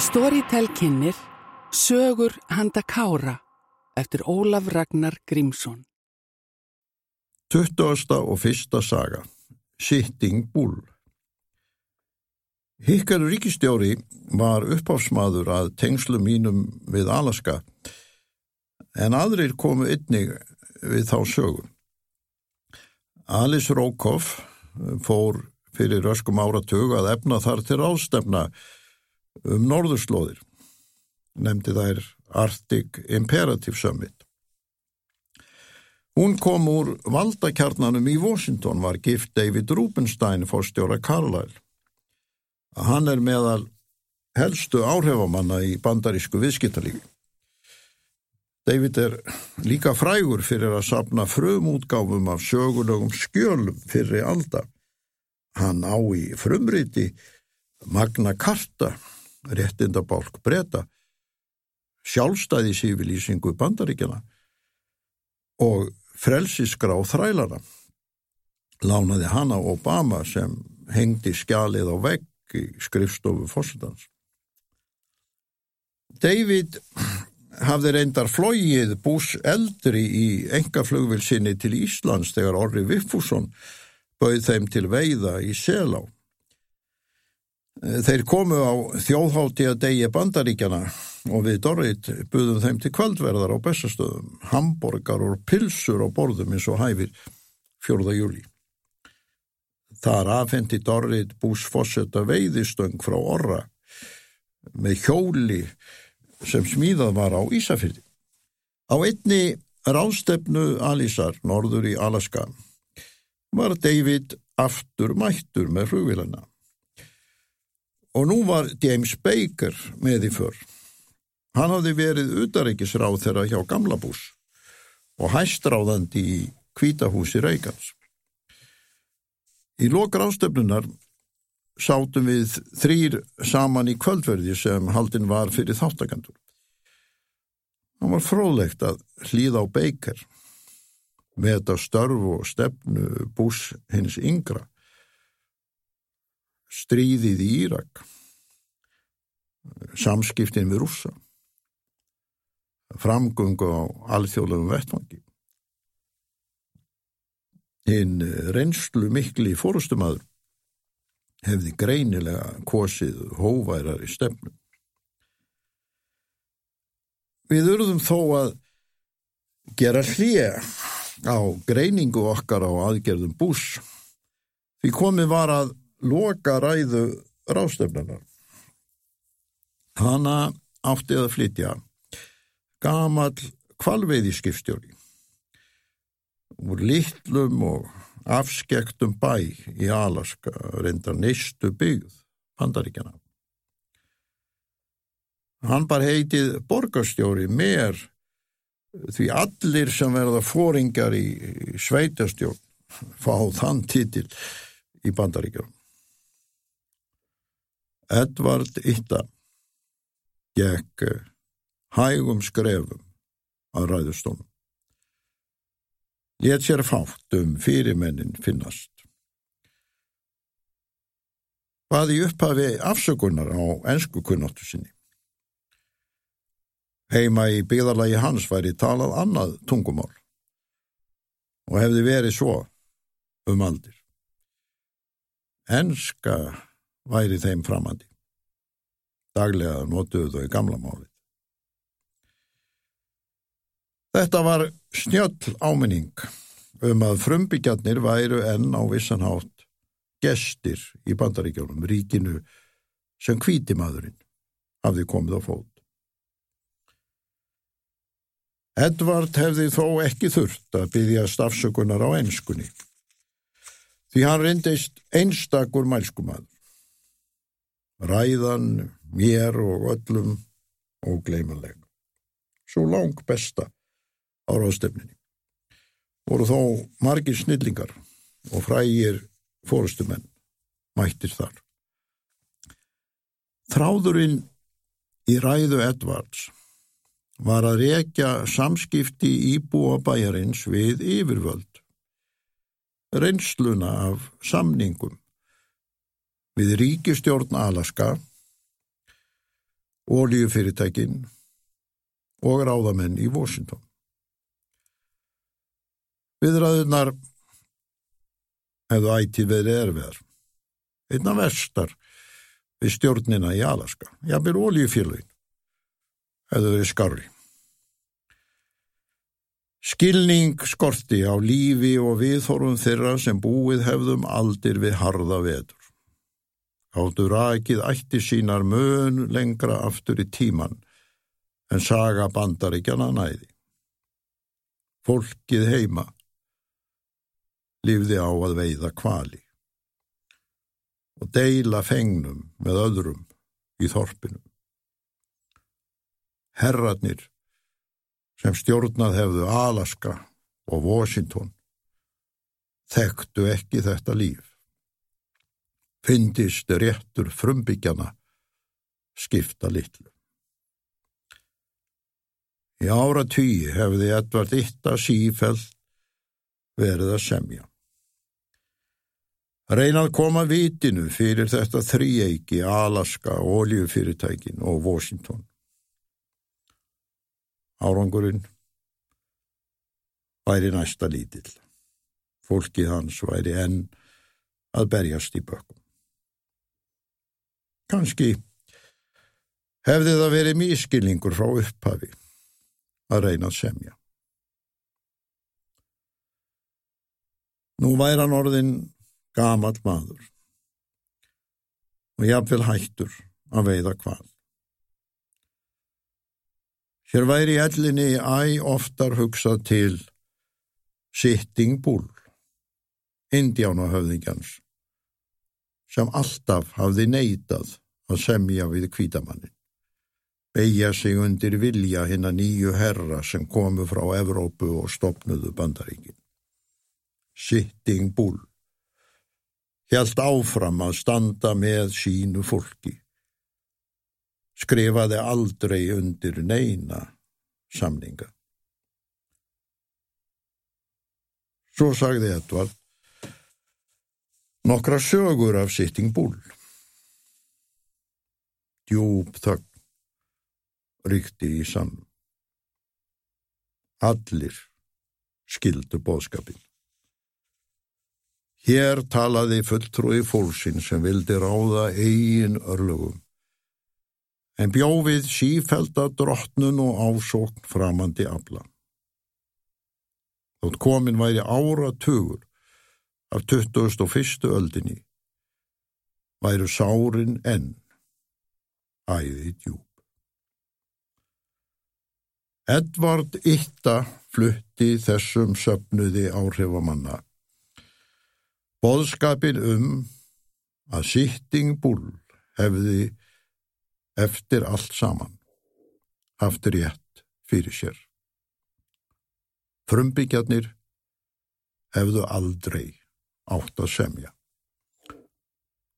Storytel kynir Sögur handa kára eftir Ólaf Ragnar Grímsson 20. og fyrsta saga Sitting Bull Hikkar ríkistjóri var uppáfsmaður að tengslu mínum við Alaska en aðrir komu einnig við þá sögum. Alice Rokoff fór fyrir röskum áratug að efna þar til ástefna um norðurslóðir. Nemndi þær Arctic Imperative Summit. Hún kom úr valdakjarnanum í Washington var gift David Rubenstein fórstjóra Carlisle. Hann er meðal helstu áhrifamanna í bandarísku viðskiptalífi. David er líka frægur fyrir að sapna frumútgáfum af sögulögum skjölum fyrir alda. Hann á í frumriti Magna Carta, réttindabálk breyta, sjálfstæði sífylýsingu bandaríkjana og frelsisgrá þrælana. Lánaði hana Obama sem hengdi skjalið á vegg í skrifstofu fórsetans. David hafði reyndar flóið bús eldri í engaflugvil sinni til Íslands þegar Orri Viffússon bauð þeim til veiða í Selá. Þeir komu á þjóðhátti að degi bandaríkjana og við Dorrit buðum þeim til kvöldverðar á bestastöðum, hamborgar og pilsur á borðum eins og hæfir 4. júli. Þar afhendi Dorrit búsfossetta veiðistöng frá Orra með hjóli sem smíðað var á Ísafyrði. Á einni rástefnu Alísar, norður í Alaska, var David aftur mættur með flugvílana. Og nú var James Baker með í för. Hann hafði verið utaríkisráð þeirra hjá Gamla bús og hæstráðandi í kvítahúsi Reykjans. Í lokar ástöfnunar sátum við þrýr saman í kvöldverði sem haldin var fyrir þáttakandur. Það var fróðlegt að hlýða á Baker með þetta störf og stefnu bús hins yngra, stríðið í Írak, samskiptin við rúsa, framgöngu á alþjóðlegum vettvangi. Hinn reynslu mikli fórustumadur hefði greinilega kosið hóværar í stefnum. Við urðum þó að gera hlýja á greiningu okkar á aðgerðum bús því komið var að loka ræðu rástefnanar. Hanna átti að flytja gamal kvalveiði skipstjóri úr litlum og afskektum bæ í Alaska, reyndar neistu byggð pandaríkjana. Hann bar heitið borgarstjóri mér því allir sem verða fóringar í sveitastjórn fá þann titil í bandaríkjum. Edvard Itta gekk hægum skrefum að ræðustónum. Létt sér fátt um fyrirmennin finnast. Baði upphafi afsökunar á ennsku kunnáttu sinni. Heima í byggðarlagi hans væri talað annað tungumál og hefði verið svo um aldir. Ennska væri þeim framandi. Daglega notuðu þau gamla málið. Þetta var snjöll áminning um að frumbyggjarnir væru enn á vissanhátt gestir í bandaríkjónum, ríkinu sem kvítimaðurinn hafði komið á fót. Edvard hefði þó ekki þurft að byggja stafsökunar á ennskunni, því hann reyndist einstakur mælskumadur. Ræðan, mér og öllum ógleimanlega. Svo lang besta á ráðstefninni. Voru þó margir snillingar og frægir fórustumenn mættir þar. Þráðurinn í ræðu Edvards var að rekja samskipti íbúa bæjarins við yfirvöld, reynsluna af samningum við ríkistjórn Alaska, oljufyrirtækin og ráðamenn í Washington. Viðræðunar hefðu ætið verið erfiðar. Einna verstar við stjórnina í Alaska. Jafnir oljufélagin hefðu verið skarri. Skilning skorti á lífi og viðhorfum þeirra sem búið hefðum aldir við harða vetur. Áttu rækið ætti sínar mön lengra aftur í tíman en saga bandaríkjana næði. Fólkið heima lifði á að veiða kvali og deila fengnum með öðrum í þorpinum. Herratnir sem stjórnað hefðu Alaska og Washington þekktu ekki þetta líf fyndist réttur frumbyggjana skipta litlu. Í ára tíu hefði Edvard Itta sífell verið að semja. Reynað koma vitinu fyrir þetta þrýeiki Alaska, oljufyrirtækin og Washington. Árangurinn væri næsta lítill. Fólkið hans væri enn að berjast í bökkum. Kanski hefði það verið mískilningur frá upphafi að reyna að semja. Nú væri hann orðin gamal maður og jafnvel hættur að veiða hvað. Hér væri ellinni æ oftar hugsað til Sitting Bull, indjánahöfðingjans, sem alltaf hafði neitað að semja við kvítamannin. Beigja sig undir vilja hinn að nýju herra sem komu frá Evrópu og stopnuðu bandaríkin. Sitting Bull Hjælt áfram að standa með sínu fólki. Skrifaði aldrei undir neina samninga. Svo sagði Edvard nokkra sögur af Sitting Bull. Djúb þögn ríkti í sann. Allir skildu bóðskapin. Hér talaði fulltrúi fólksinn sem vildi ráða eigin örlögum. En bjófið sífælda drottnun og ásókn framandi afla. Þótt komin væri ára tugur af 21. öldinni væru sárin enn æði djúb. Edvard Itta flutti þessum söpnuði áhrifamanna. Bóðskapin um að Sitting Bull hefði eftir allt saman haft rétt fyrir sér. Frumbyggjarnir hefðu aldrei átt að semja.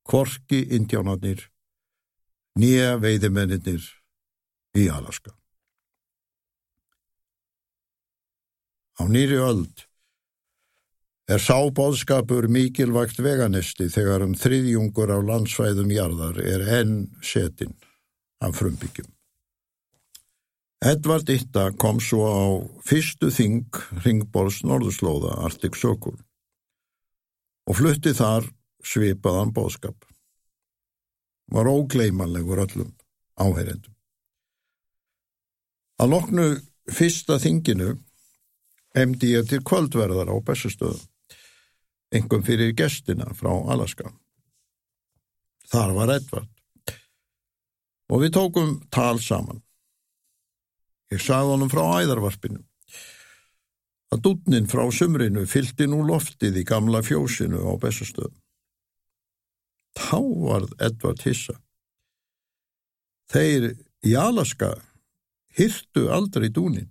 Kvorki indjánarnir nýja veiðimennir í Alaska. Á nýri öld er sábóðskapur mikilvægt veganesti þegar um þriðjungur á landsvæðum jarðar er enn setin af frumbyggjum. Edvard Itta kom svo á fyrstu þing Ringborgs norðurslóða Artik Sökul og flutti þar svipaðan bóðskap var ógleimanlegur öllum áherendum. Að loknu fyrsta þinginu emdi ég til kvöldverðar á Bessustöðum, engum fyrir gestina frá Alaska. Þar var Edvard og við tókum tal saman. Ég sagði honum frá æðarvarpinu að dútnin frá sumrinu fylgdi nú loftið í gamla fjósinu á Bessustöðum. Þá varð Edvard hissa. Þeir í Alaska hyrtu aldrei dúnin.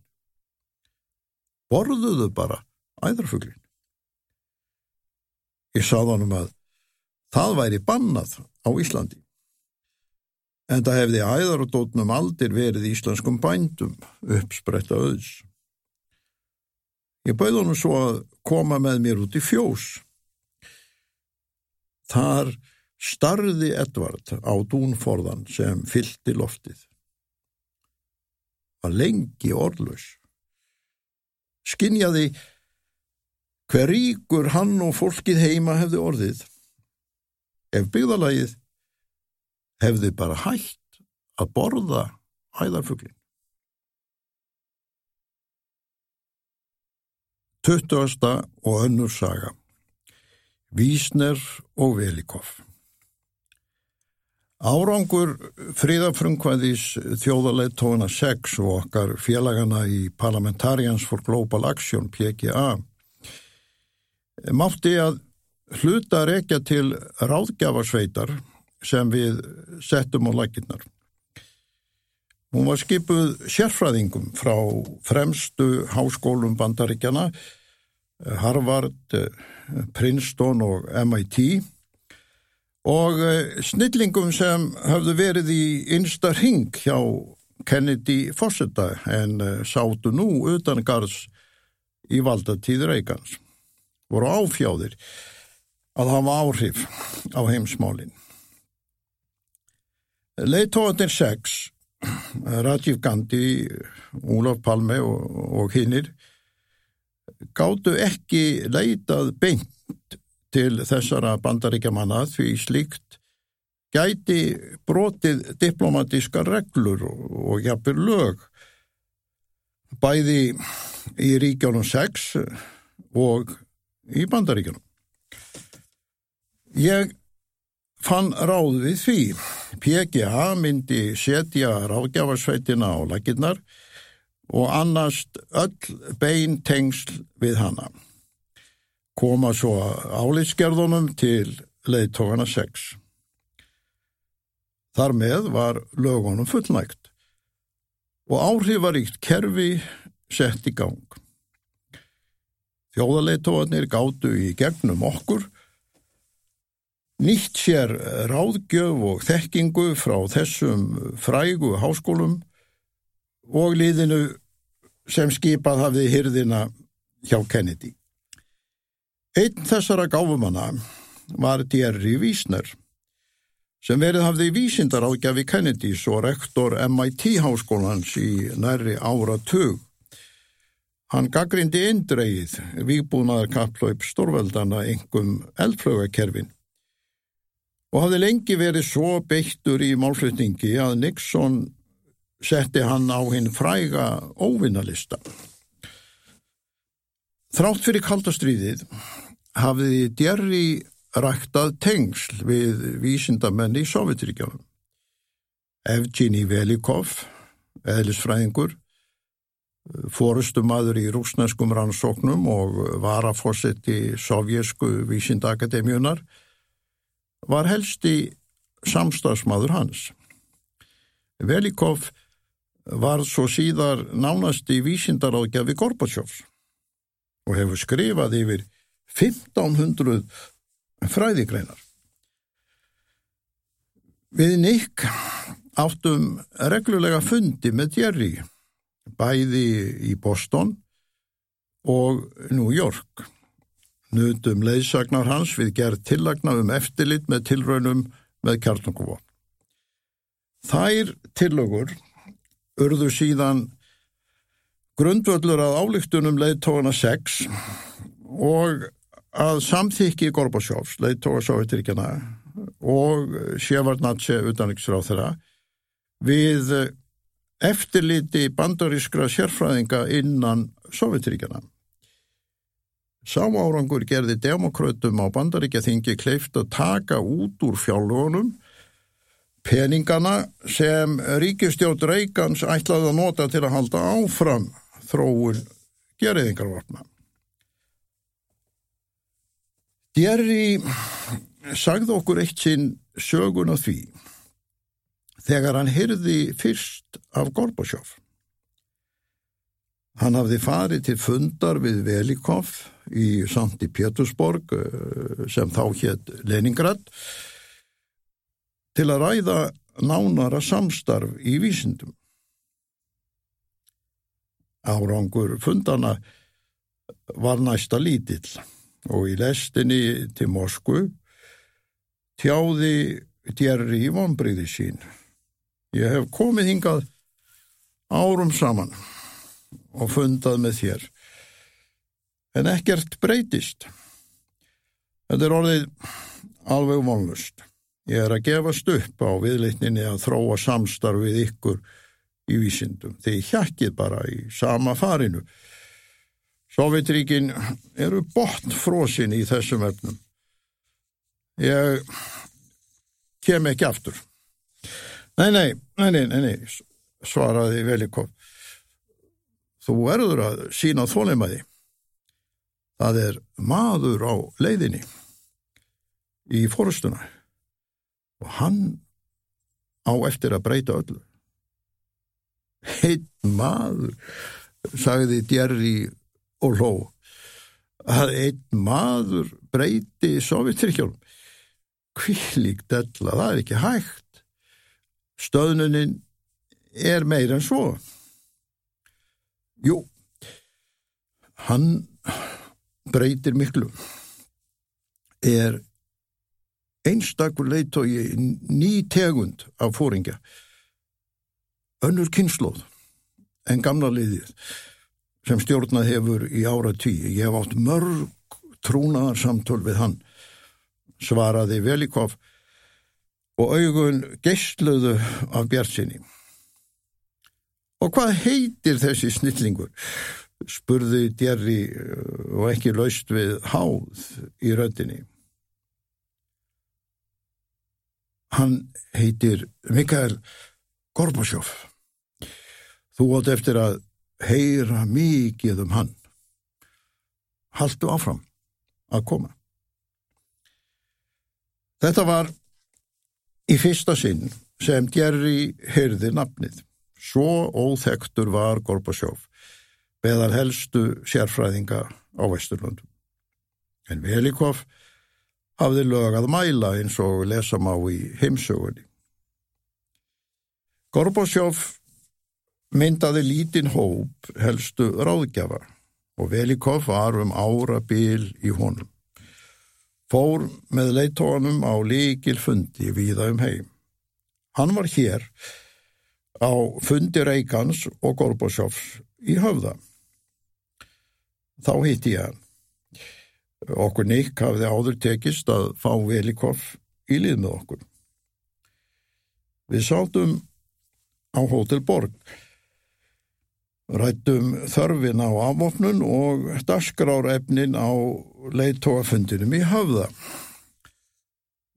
Borðuðu bara æðarfuglin. Ég sað honum að það væri bannað á Íslandi. En það hefði æðar og dótnum aldir verið íslenskum bændum uppspretta auðs. Ég bauð honum svo að koma með mér út í fjós. Þar starði Edvard á dúnforðan sem fyldi loftið. Var lengi orðlös. Skinjaði hver ríkur hann og fólkið heima hefði orðið. Ef byggðalagið hefði bara hægt að borða æðarfuglin. 20. og önnur saga Vísner og Velikoff Árangur fríðafrungvæðis þjóðaleitóna 6 og okkar félagana í Parliamentarians for Global Action PGA mátti að hluta rekja til ráðgjafarsveitar sem við settum á laginnar. Hún var skipuð sérfræðingum frá fremstu háskólum bandaríkjana, Harvard, Princeton og MIT og eh, snillingum sem hafðu verið í einsta ring hjá Kennedy Fossetta en eh, sátu nú utangarðs í valdatíð Reykjans. voru áfjáðir að hafa áhrif á heimsmálinn. Leitóðanir 6 Rajiv Gandhi, Ólaf Palme og, og hinnir gáttu ekki leitað beint til þessara bandaríkjamanna því slíkt gæti brotið diplomatíska reglur og, jafnir lög bæði í ríkjónum 6 og í bandaríkjónum. Ég fann ráð við því. PGA myndi setja ráðgjafarsveitina á laginnar og annast öll bein tengsl við hana. Koma svo álitsgerðunum til leiðtógana 6. Þar með var lögunum fullnægt og áhrifaríkt kerfi sett í gang. Þjóðaleitóganir gáttu í gegnum okkur nýtt sér ráðgjöf og þekkingu frá þessum frægu háskólum og liðinu sem skipað hafði hyrðina hjá Kennedy. Einn þessara gáfumanna var Jerry Wiesner sem verið hafði vísindar ágjafi Kennedys og rektor MIT háskólans í næri ára tug. Hann gaggrindi eindreið výbúnaðar kapplaup stórveldana engum eldflögakerfin og hafði lengi verið svo beittur í málflutningi að Nixon setti hann á hinn fræga óvinnalista. Þrátt fyrir kaldastriðið hafði Djerri ræktað tengsl við vísindamenn í Sovjetríkjónum. Evgeni Velikov, eðlisfræðingur, fórustumadur í rúsneskum rannsóknum og varafossetti sovjesku vísindakademjunar, var helsti samstagsmaður hans. Velikov var svo síðar nánast í vísindaráðgjafi Gorbatsjófs og hefur skrifað yfir 1500 fræðigreinar. Við Nick áttum reglulega fundi með Jerry, bæði í Boston og New York. Nutum leiðsagnar hans við gerð tillagna um eftirlit með tilraunum með kjartunguvopn. Þær tillögur urðu síðan grundvöldur að álíktunum leiðtógana 6 og að samþykki Gorbásjófs, leiðtóga Sovjetiríkjana og Sjevarnatse utanriksráð þeirra við eftirliti bandarískra sérfræðinga innan Sovjetiríkjana. Sáárangur gerði demokrautum á bandaríkja þingi kleift að taka út úr fjálfunum peningana sem ríkistjótt Reykjans ætlaði að nota til að halda áfram þróun gerðingarvarna. Djerri sagði okkur eitt sinn sögun á því þegar hann hyrði fyrst af Gorbásjóf. Hann hafði farið til fundar við Velikov í Santi Pétursborg eh, sem þá hétt Leningrad til að ræða nánara samstarf í vísindum. Árangur fundana var næsta lítill og í lestinni til Moskvu tjáði Djerri í vonbriði sín. Ég hef komið hingað árum saman og fundað með þér. En ekkert breytist. Þetta er orðið alveg vonlust. Ég er að gefast upp á viðleitninni að þróa samstarf við ykkur í vísindum. Þið hjakkið bara í sama farinu. Sovjetríkin eru botnfrósin í þessum öfnum. Ég kem ekki aftur. Nei, nei, nei, nei, nei svaraði Velikov. Þú erður að sína þólimaði. Það er maður á leiðinni í fórstuna og hann á eftir að breyta öllu. Heitt maður, sagði Djerri og hló, að einn maður breyti Sovjetrikjálum. Kvílíkt della, það er ekki hægt. Stöðnunin er meira en svo. Jú, hann breytir miklu. Er einstakur leittói ný tegund af fóringja. Önnur kynnslóð en gamla liðið sem stjórnað hefur í ára tíu. Ég hef átt mörg trúnaðar samtöl við hann, svaraði Velikov og augun geistluðu af bjartsinni. Og hvað heitir þessi snillingur? spurði Djerri uh, og ekki laust við háð í röndinni. Hann heitir Mikael Gorbachov. Þú átt eftir að heyra mikið um hann. Haldu áfram að koma. Þetta var í fyrsta sinn sem Djerri heyrði nafnið. Svo óþektur var Gorbachov, beðal helstu sérfræðinga á Vesturlundum. En Velikov hafði lögað mæla eins og lesamá í heimsögunni. Gorbachov myndaði lítinn hóp helstu ráðgjafa og Velikov var um ára bil í honum. Fór með leitónum á líkil fundi viða um heim. Hann var hér á fundi Reykjans og Gorbachofs í höfða. Þá hitti ég hann. Okkur Nick hafði áður tekist að fá Velikov í lið með okkur. Við sátum á Hotel Borg, rættum þörfin á afvopnun og dasgrárefnin á leittóafundinum í höfða.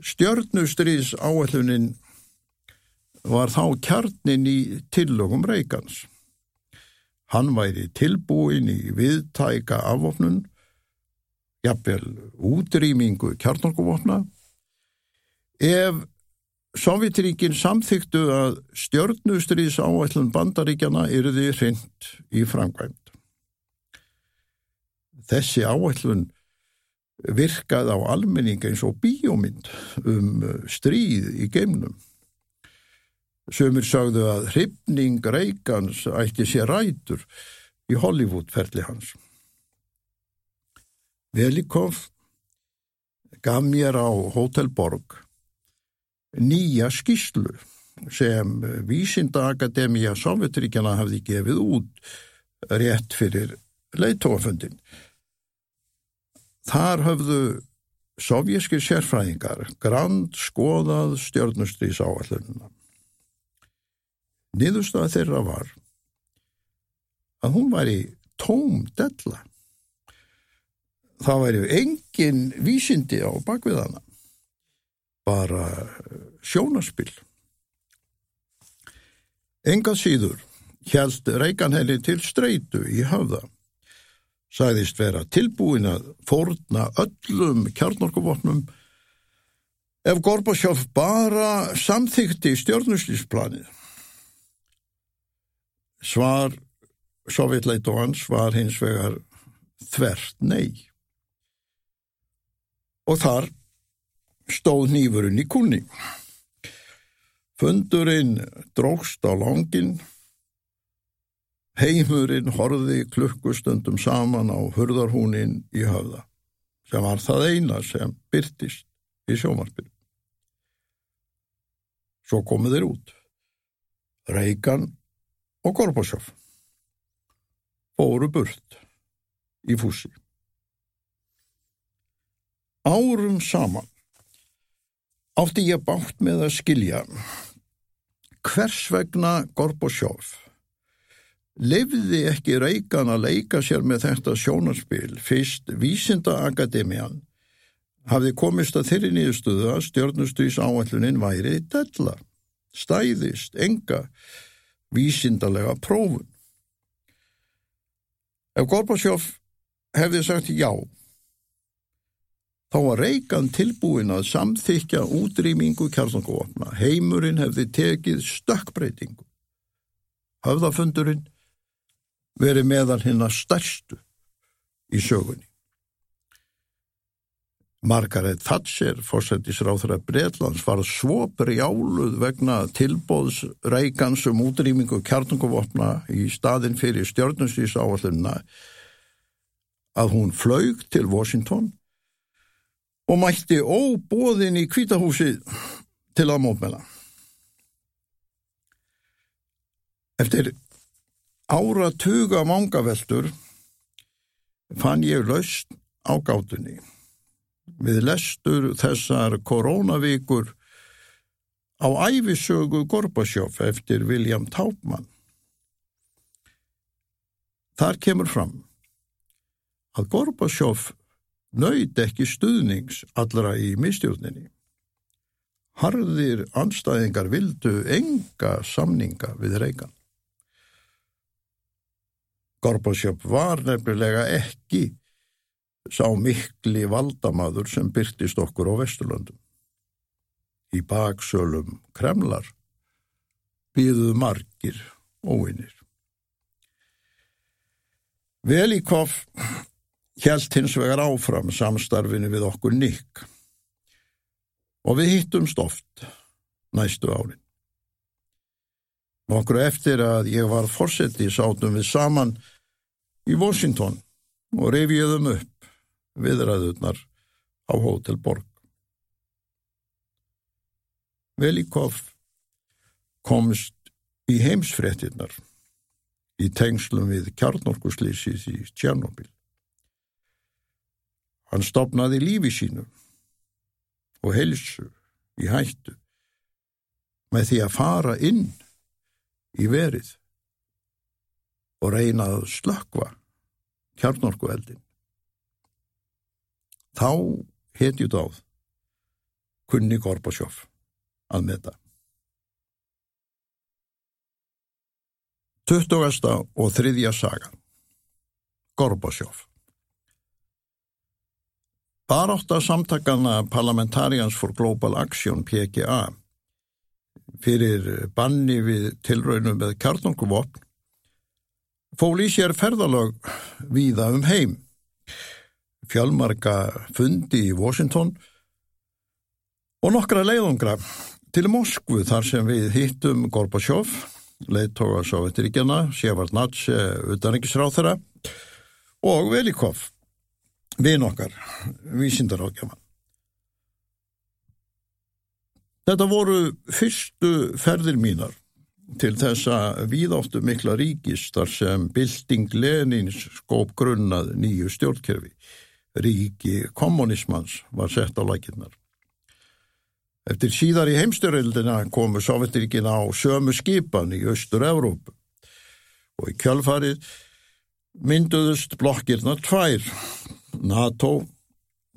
Stjörnustrís áallunin var þá kjarnin í tillögum Reykjans. Hann væri tilbúin í viðtæka afvopnun, jafnvel útrýmingu kjarnorkuvopna, ef Sovjetríkin samþyktu að stjörnustrís áætlun bandaríkjana yrði hreint í framkvæmt. Þessi áætlun virkaði á almenning eins og bíómynd um stríð í geimnum. Sumir sagðu að hryfning Reykjans ætti sér rætur í Hollywood-ferli hans. Velikov gaf mér á Hotel Borg nýja skýslu sem Vísindaakademia Sovjetríkjana hafði gefið út rétt fyrir leitóaföndin. Þar hafðu sovjískir sérfræðingar grand skoðað stjórnustrís áallununa. Niðurstaða þeirra var að hún væri tóm della. Það væri engin vísindi á bakviðana, bara sjónaspill. Enga síður hjælt Reykjanheli til streitu í hafða. Sæðist vera tilbúin að fórna öllum kjarnorkuvopnum ef Gorbachov bara samþykti stjórnuslýsplanið. Svar Sovjetleit og hans var hins vegar þvert nei. Og þar stóð nýfurinn í kunni. Fundurinn drókst á langin, heimurinn horði klukkustundum saman á hurðarhúnin í höfða, sem var það eina sem byrtist í sjómarpinu. Svo komu þeir út. Reagan og Gorbachev fóru burt í fúsi. Árum saman átti ég bátt með að skilja hvers vegna Gorbachev lefði ekki Reagan að leika sér með þetta sjónarspil fyrst Vísindaakademian hafði komist að þeirri nýðustuðu að stjórnustýs áallunin væri della, stæðist, enga, vísindalega prófun. Ef Gorbachev hefði sagt já, þá var Reagan tilbúin að samþykja útrýmingu kjarnangófna. Heimurinn hefði tekið stökkbreytingu. Höfðafundurinn verið meðal hinn að stærstu í sögunni. Margaret Thatcher, fórsættisráþra Breitlands, var svo brjáluð vegna tilbóðs reikans um útrýmingu kjartunguvopna í staðin fyrir stjórnustís áallunna að hún flaug til Washington og mætti óbóðin í kvítahúsi til að mótmela. Eftir ára tuga mangaveltur fann ég laust á gátunni við lestur þessar koronavíkur á æfisögu Gorbasjóf eftir William Taubman. Þar kemur fram að Gorbasjóf nöyð ekki stuðnings allra í mistjórninni. Harðir anstæðingar vildu enga samninga við reygan. Gorbasjóf var nefnilega ekki sá mikli valdamaður sem byrtist okkur á Vesturlöndum. Í baksölum kremlar býðuð margir óvinnir. Velíkoff hjælt hins vegar áfram samstarfinu við okkur nikk og við hittumst oft næstu árin. Okkur eftir að ég var fórseti sátum við saman í Washington og reyfiðum upp viðræðurnar á Hotel Borg. Velikov komst í heimsfrettinnar í tengslum við kjarnorkuslýsið í Tjernobyl. Hann stopnaði lífi sínu og helsu í hættu með því að fara inn í verið og reyna að slökva kjarnorkueldin. Þá hetjut áð kunni Gorbachov að meta. 20. og þriðja saga Gorbachov Barátta samtakana Parliamentarians for Global Action PGA fyrir banni við tilraunum með kjarnunguvopn fól í sér ferðalög víða um heim fjálmarga fundi í Washington og nokkra leiðungra til Moskvu þar sem við hittum Gorbachev, leiðtoga Sovjetiríkjana, Sjevardnadze, utanriksráð þeirra og Velikov, vinn okkar, vísindarákjaman. Þetta voru fyrstu ferðir mínar til þessa víðáttu mikla ríkis þar sem bilding Lenins skóp grunnað nýju stjórnkerfi ríki kommunismans var sett á lækinnar. Eftir síðar í heimstyröldina komu Sovjetiríkin á sömu skipan í Östur-Európu og í kjálfarið mynduðust blokkirna tvær, NATO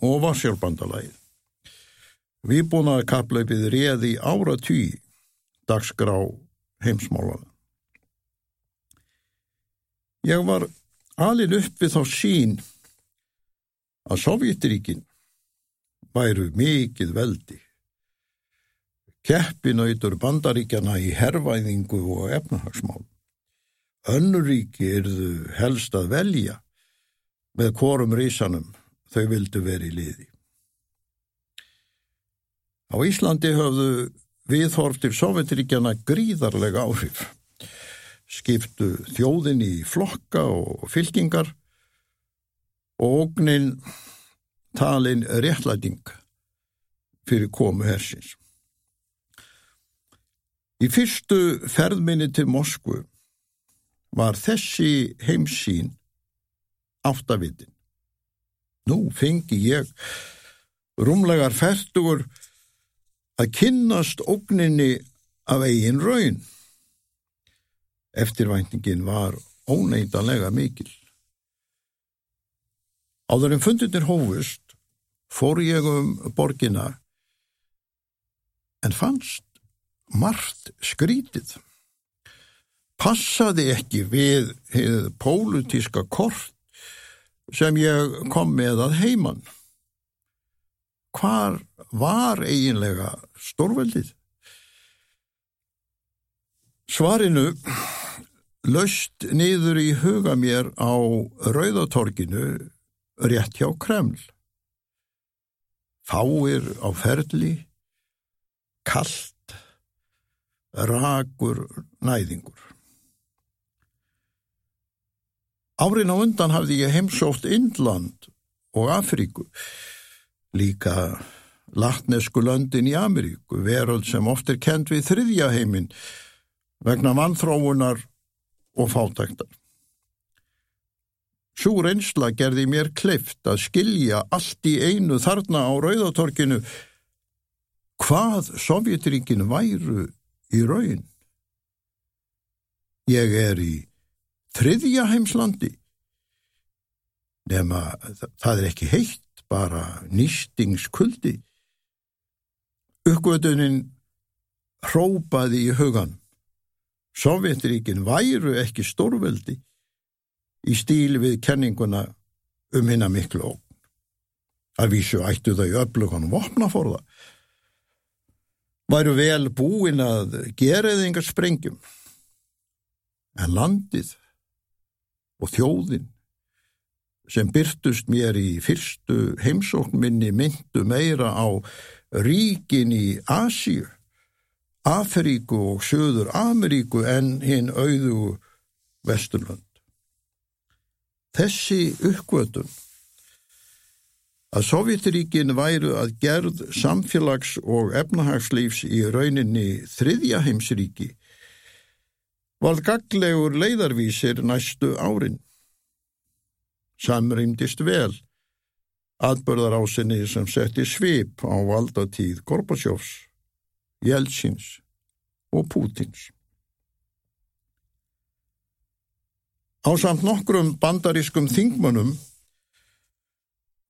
og Varsjálfbandalægið. Výbúnaði kappleipið réði ára tí dagsgrá heimsmálana. Ég var alin upp við þá sín að Sovjetiríkin væru mikið veldi. Keppinautur bandaríkjana í herrvæðingu og efnahagsmál. Önnuríki erðu helst að velja með korum rísanum þau vildu verið í liði. Á Íslandi höfðu viðhorftir Sovjetiríkjana gríðarlega áhrif. Skiptu þjóðin í flokka og fylkingar og ógnin talin réttlæting fyrir komu hersins. Í fyrstu ferðminni til Moskvu var þessi heimsín áttavitin. Nú fengi ég rúmlegar færtugur að kynnast ógninni af eigin raun. Eftirvæntingin var óneitanlega mikil. Áður en fundinir hófust fór ég um borgina en fannst margt skrítið. Passaði ekki við pólutíska kort sem ég kom með að heiman. Hvar var eiginlega stórveldið? Svarinu löst niður í huga mér á Rauðatorginu rétt hjá Kreml. Fáir á ferli, kallt, rakur, næðingur. Árin á undan hafði ég heimsótt Indland og Afríku, líka latnesku löndin í Ameríku, veröld sem oft er kent við þriðja heiminn vegna mannþróunar og fátæktar. Svo reynsla gerði mér kleift að skilja allt í einu þarna á Rauðatorkinu hvað Sovjetríkin væru í raun. Ég er í þriðja heimslandi nema það er ekki heitt, bara nýstingskuldi. Uppgötunin hrópaði í hugan. Sovjetríkin væru ekki stórveldi í stíl við kenninguna um hinna miklu ógn. Að vísu ættu þau öflugan vopnaforða. Væru vel búin að gera eða yngar sprengjum. En landið og þjóðin sem byrtust mér í fyrstu heimsóknminni myndu meira á ríkin í Asíu Afríku og Suður Ameríku en hinn auðu Vesturlund. Þessi uppgötun að Sovjetiríkin væru að gerð samfélags- og efnahagslífs í rauninni þriðja heimsríki var gaglegur leiðarvísir næstu árin. Samrýmdist vel atbörðar ásinni sem setti svip á valdatíð Gorbatsjófs Jeltsins og Pútins. Á samt nokkrum bandarískum þingmönnum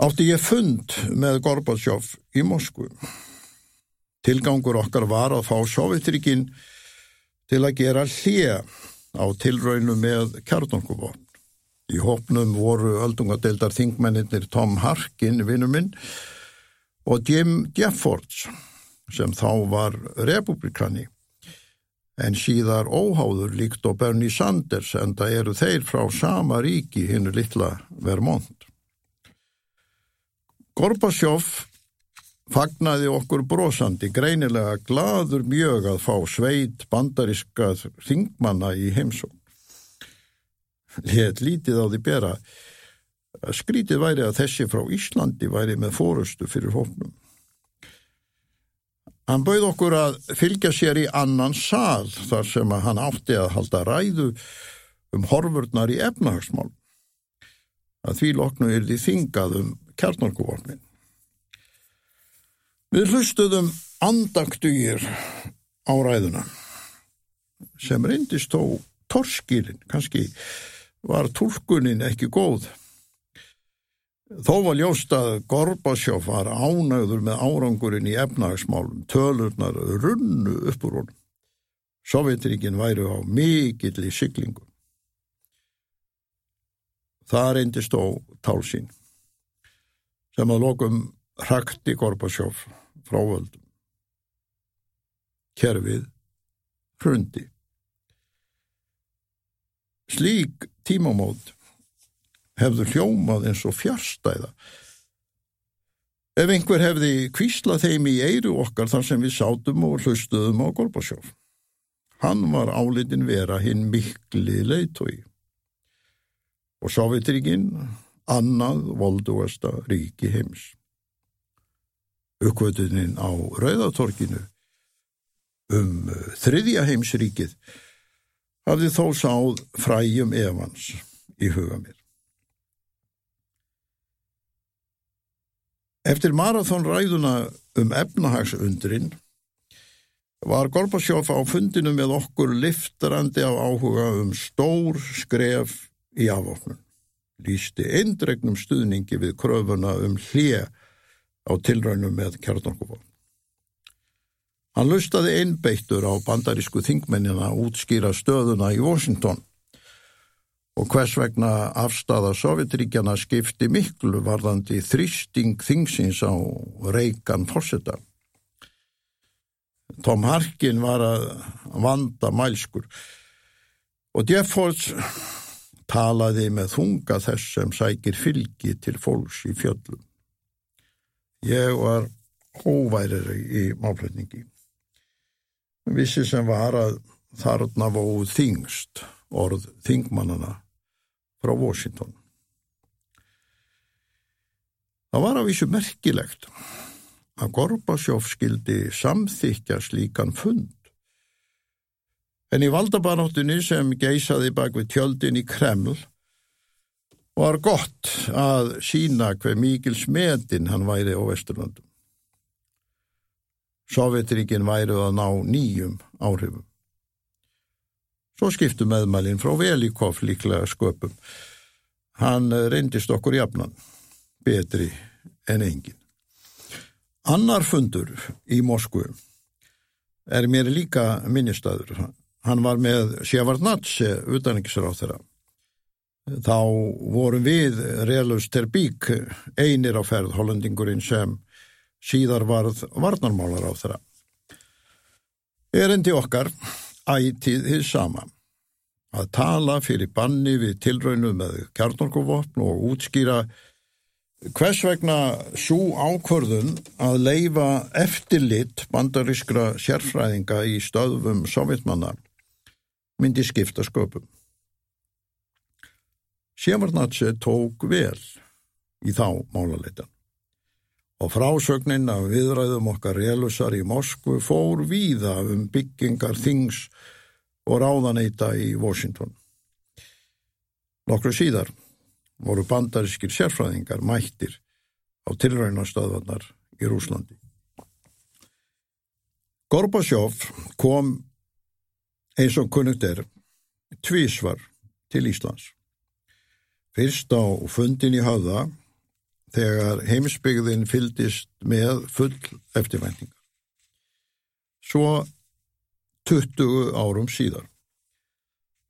átti ég fund með Gorbatsjóf í Moskvu. Tilgangur okkar var að fá Sovjetrikinn til að gera hlje á tilraunu með kjarnonguvopn. Í hópnum voru öldungadeildar þingmenninir Tom Harkin, vinnuminn, og Jim Jeffords, sem þá var republikani en síðar óháður líkt og Bernie Sanders en það eru þeir frá sama ríki hinnu litla Vermont. Gorbasjóf fagnaði okkur brosandi greinilega gladur mjög að fá sveit bandariska þingmanna í heimsók. Létt lítið á því bera skrítið væri að þessi frá Íslandi væri með fórustu fyrir hóknum. Hann bauð okkur að fylgja sér í annan sál þar sem að hann átti að halda ræðu um horfurnar í efnahagsmál. Að því loknu er því þingað um kjarnarkuvopnin. Við hlustuðum andagtugir á ræðuna sem reyndist þó torskilin, kannski var tólkunin ekki góð. Þó var ljóst að Gorbasjóf var ánægður með árangurinn í efnahagsmálum, tölurnar runnu uppur honum. Sovjetríkin væri á mikill í syklingu. Það reyndist á tálsín sem að lokum hrakti Gorbasjóf frá völdum. Kerfið hrundi. Slík tímamót hefðu hljómað eins og fjárstæða. Ef einhver hefði kvíslað þeim í eiru okkar þar sem við sátum og hlustuðum á Gorbasjóf. Hann var álitin vera hinn mikli leitói. Og Sovjetríkin annað volduasta ríki heims. Uppkvötunin á Rauðatorkinu um þriðja heimsríkið hafði þó sáð fræjum evans í huga mér. Eftir marathónræðuna um efnahagsundrin var Gorbasjóf á fundinu með okkur liftarandi af áhuga um stór skref í afofnun. Lýsti eindregnum stuðningi við kröfuna um hlje á tilraunum með kjarnorkuvopn. Hann lustaði einbeittur á bandarísku þingmennina að útskýra stöðuna í Washington og hvers vegna afstafa Sovjetríkjana skipti miklu varðandi þrýsting þingsins á Reykján fórseta. Tom Harkin var að vanda mælskur og Jeffords talaði með þunga þess sem sækir fylgi til fólks í fjöllum. Ég var hóværir í málflutningi. Vissi sem var að þarna vóð þingst orð þingmannana frá Washington. Það var að vísu merkilegt að Gorbasjóf skildi samþykja slíkan fund. En í valdabanóttunni sem geisaði bak við tjöldin í Kreml var gott að sína hver mikil smetin hann væri á Vesturlandum. Sovjetríkin væri að ná nýjum áhrifum. Svo skiptu meðmælinn frá Velikov líklega sköpum. Hann reyndist okkur jafnan, betri en engin. Annar fundur í Moskvu er mér líka minnistaður. Hann var með Sjevarnatse, utanriksráð þeirra. Þá vorum við Relus Terbík einir á ferð hollendingurinn sem síðar varð varnarmálar á þeirra. Erendi okkar ætið þið sama að tala fyrir banni við tilraunu með kjarnorkuvopn og útskýra hvers vegna svo ákvörðun að leifa eftirlit bandarískra sérfræðinga í stöðum sovjetmanna myndi skipta sköpum. Sjemarnatse tók vel í þá málaleitan og frásögnin af viðræðum okkar relusar í Moskvu fór víða um byggingar þings og ráðaneita í Washington. Nokkru síðar voru bandarískir sérfræðingar mættir á tilraunastöðvarnar í Rúslandi. Gorbasjóf kom eins og kunnugt er tvísvar til Íslands. Fyrst á fundin í höfða þegar heimsbyggðin fyldist með full eftirvæntingar. Svo 20 árum síðar,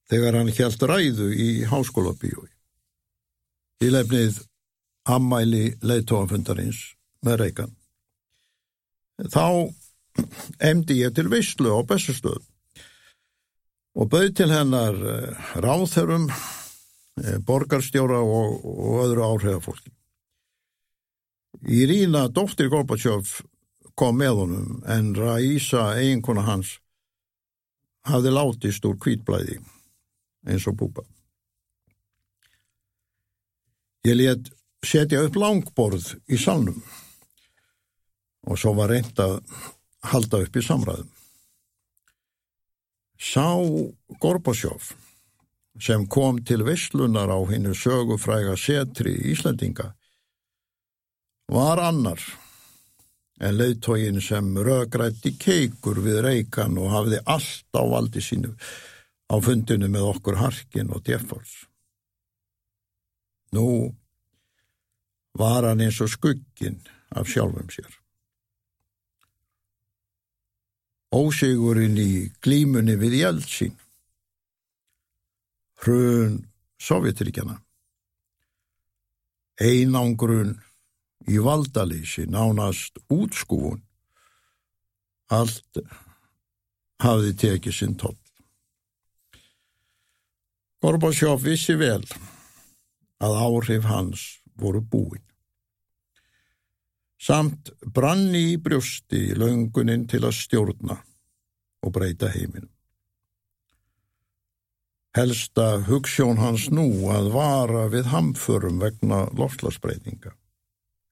þegar hann hjælt ræðu í háskóla bíói. Í lefnið ammæli leiðtóafundarins með Reykján. Þá emdi ég til veistlu á bestastöð og bauð til hennar eh, ráþörum, eh, borgarstjóra og, og öðru áhrifafólki. Írína, dóttir Gorbachev, kom með honum en Raísa, eiginkona hans, hafði látist úr kvítblæði eins og búpa. Ég let setja upp langborð í salnum og svo var reynd að halda upp í samræðum. Sá Gorbachev sem kom til Visslunar á hennu sögufræga setri í Íslandinga var annar en leiðtógin sem rögrætti keikur við reikan og hafði allt á valdi sínu á fundinu með okkur Harkin og Djeffors. Nú var hann eins og skuggin af sjálfum sér. Ósigurinn í glímunni við Jeltsin, hrun Sovjetríkjana, einangrun í valdalísi, nánast útskúun. Allt hafði tekið sinn toll. Gorbásjóf vissi vel að áhrif hans voru búin. Samt branni í brjósti í laungunin til að stjórna og breyta heiminum. Helsta hugssjón hans nú að vara við hamförum vegna lofslagsbreytinga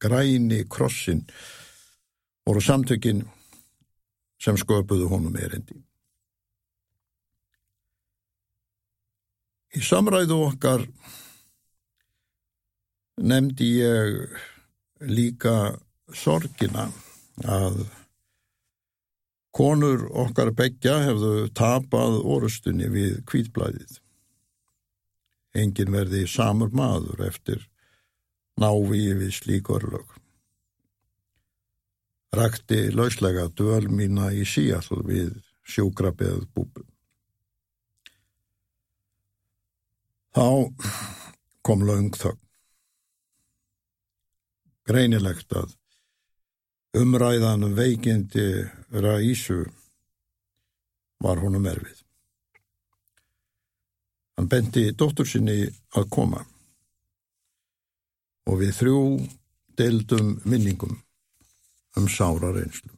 græni krossin voru samtökin sem sköpuðu honum erindi. Í samræðu okkar nefndi ég líka sorgina að konur okkar begja hefðu tapað orustunni við kvítblæðið. Engin verði samur maður eftir návi við slík örlög. Rakti lauslega döl mína í síall við sjúkrabeð búbum. Þá kom laung þögn. Greinilegt að umræðan um veikindi Raísu var honum erfið. Hann benti dóttur sinni að koma og við þrjú deildum minningum um sára reynslu.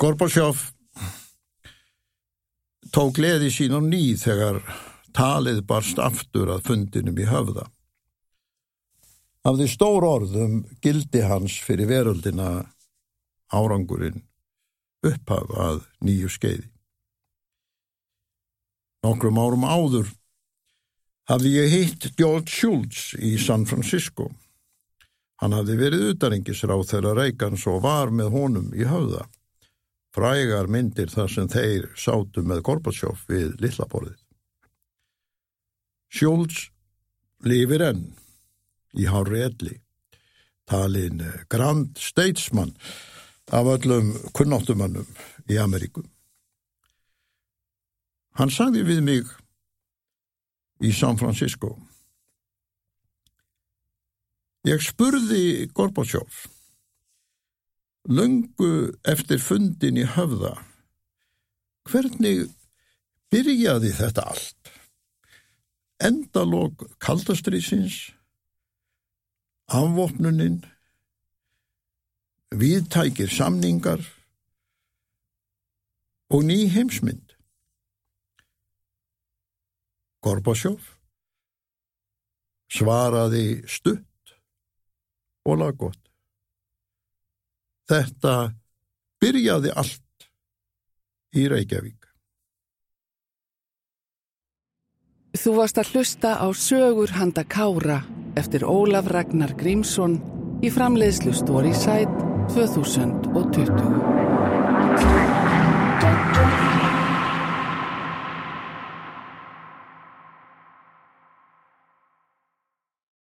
Gorbachev tók gleði sín á ný þegar talið barst aftur að fundinum í höfða. Af því stór orðum gildi hans fyrir veröldina árangurinn upphaf að nýju skeiði. Nokkrum árum áður hafði ég hitt George Schultz í San Francisco. Hann hafði verið utarengisráð þegar Reykjans og var með honum í höfða frægar myndir þar sem þeir sátu með Gorbachev við Lillaborðið. Schultz lifir enn í hári elli, talin Grand Statesman af öllum kunnáttumannum í Ameríkum. Hann sagði við mig í San Francisco. Ég spurði Gorbachev Löngu eftir fundin í höfða. Hvernig byrjaði þetta allt? Endalók kaldastriðsins, afvopnuninn, viðtækir samningar og ný heimsmynd. Gorbásjóf svaraði stutt og laggótt. Þetta byrjaði allt í Reykjavík. Þú varst að hlusta á sögur handa Kára eftir Ólaf Ragnar Grímsson í framleiðslu Story Site 2020.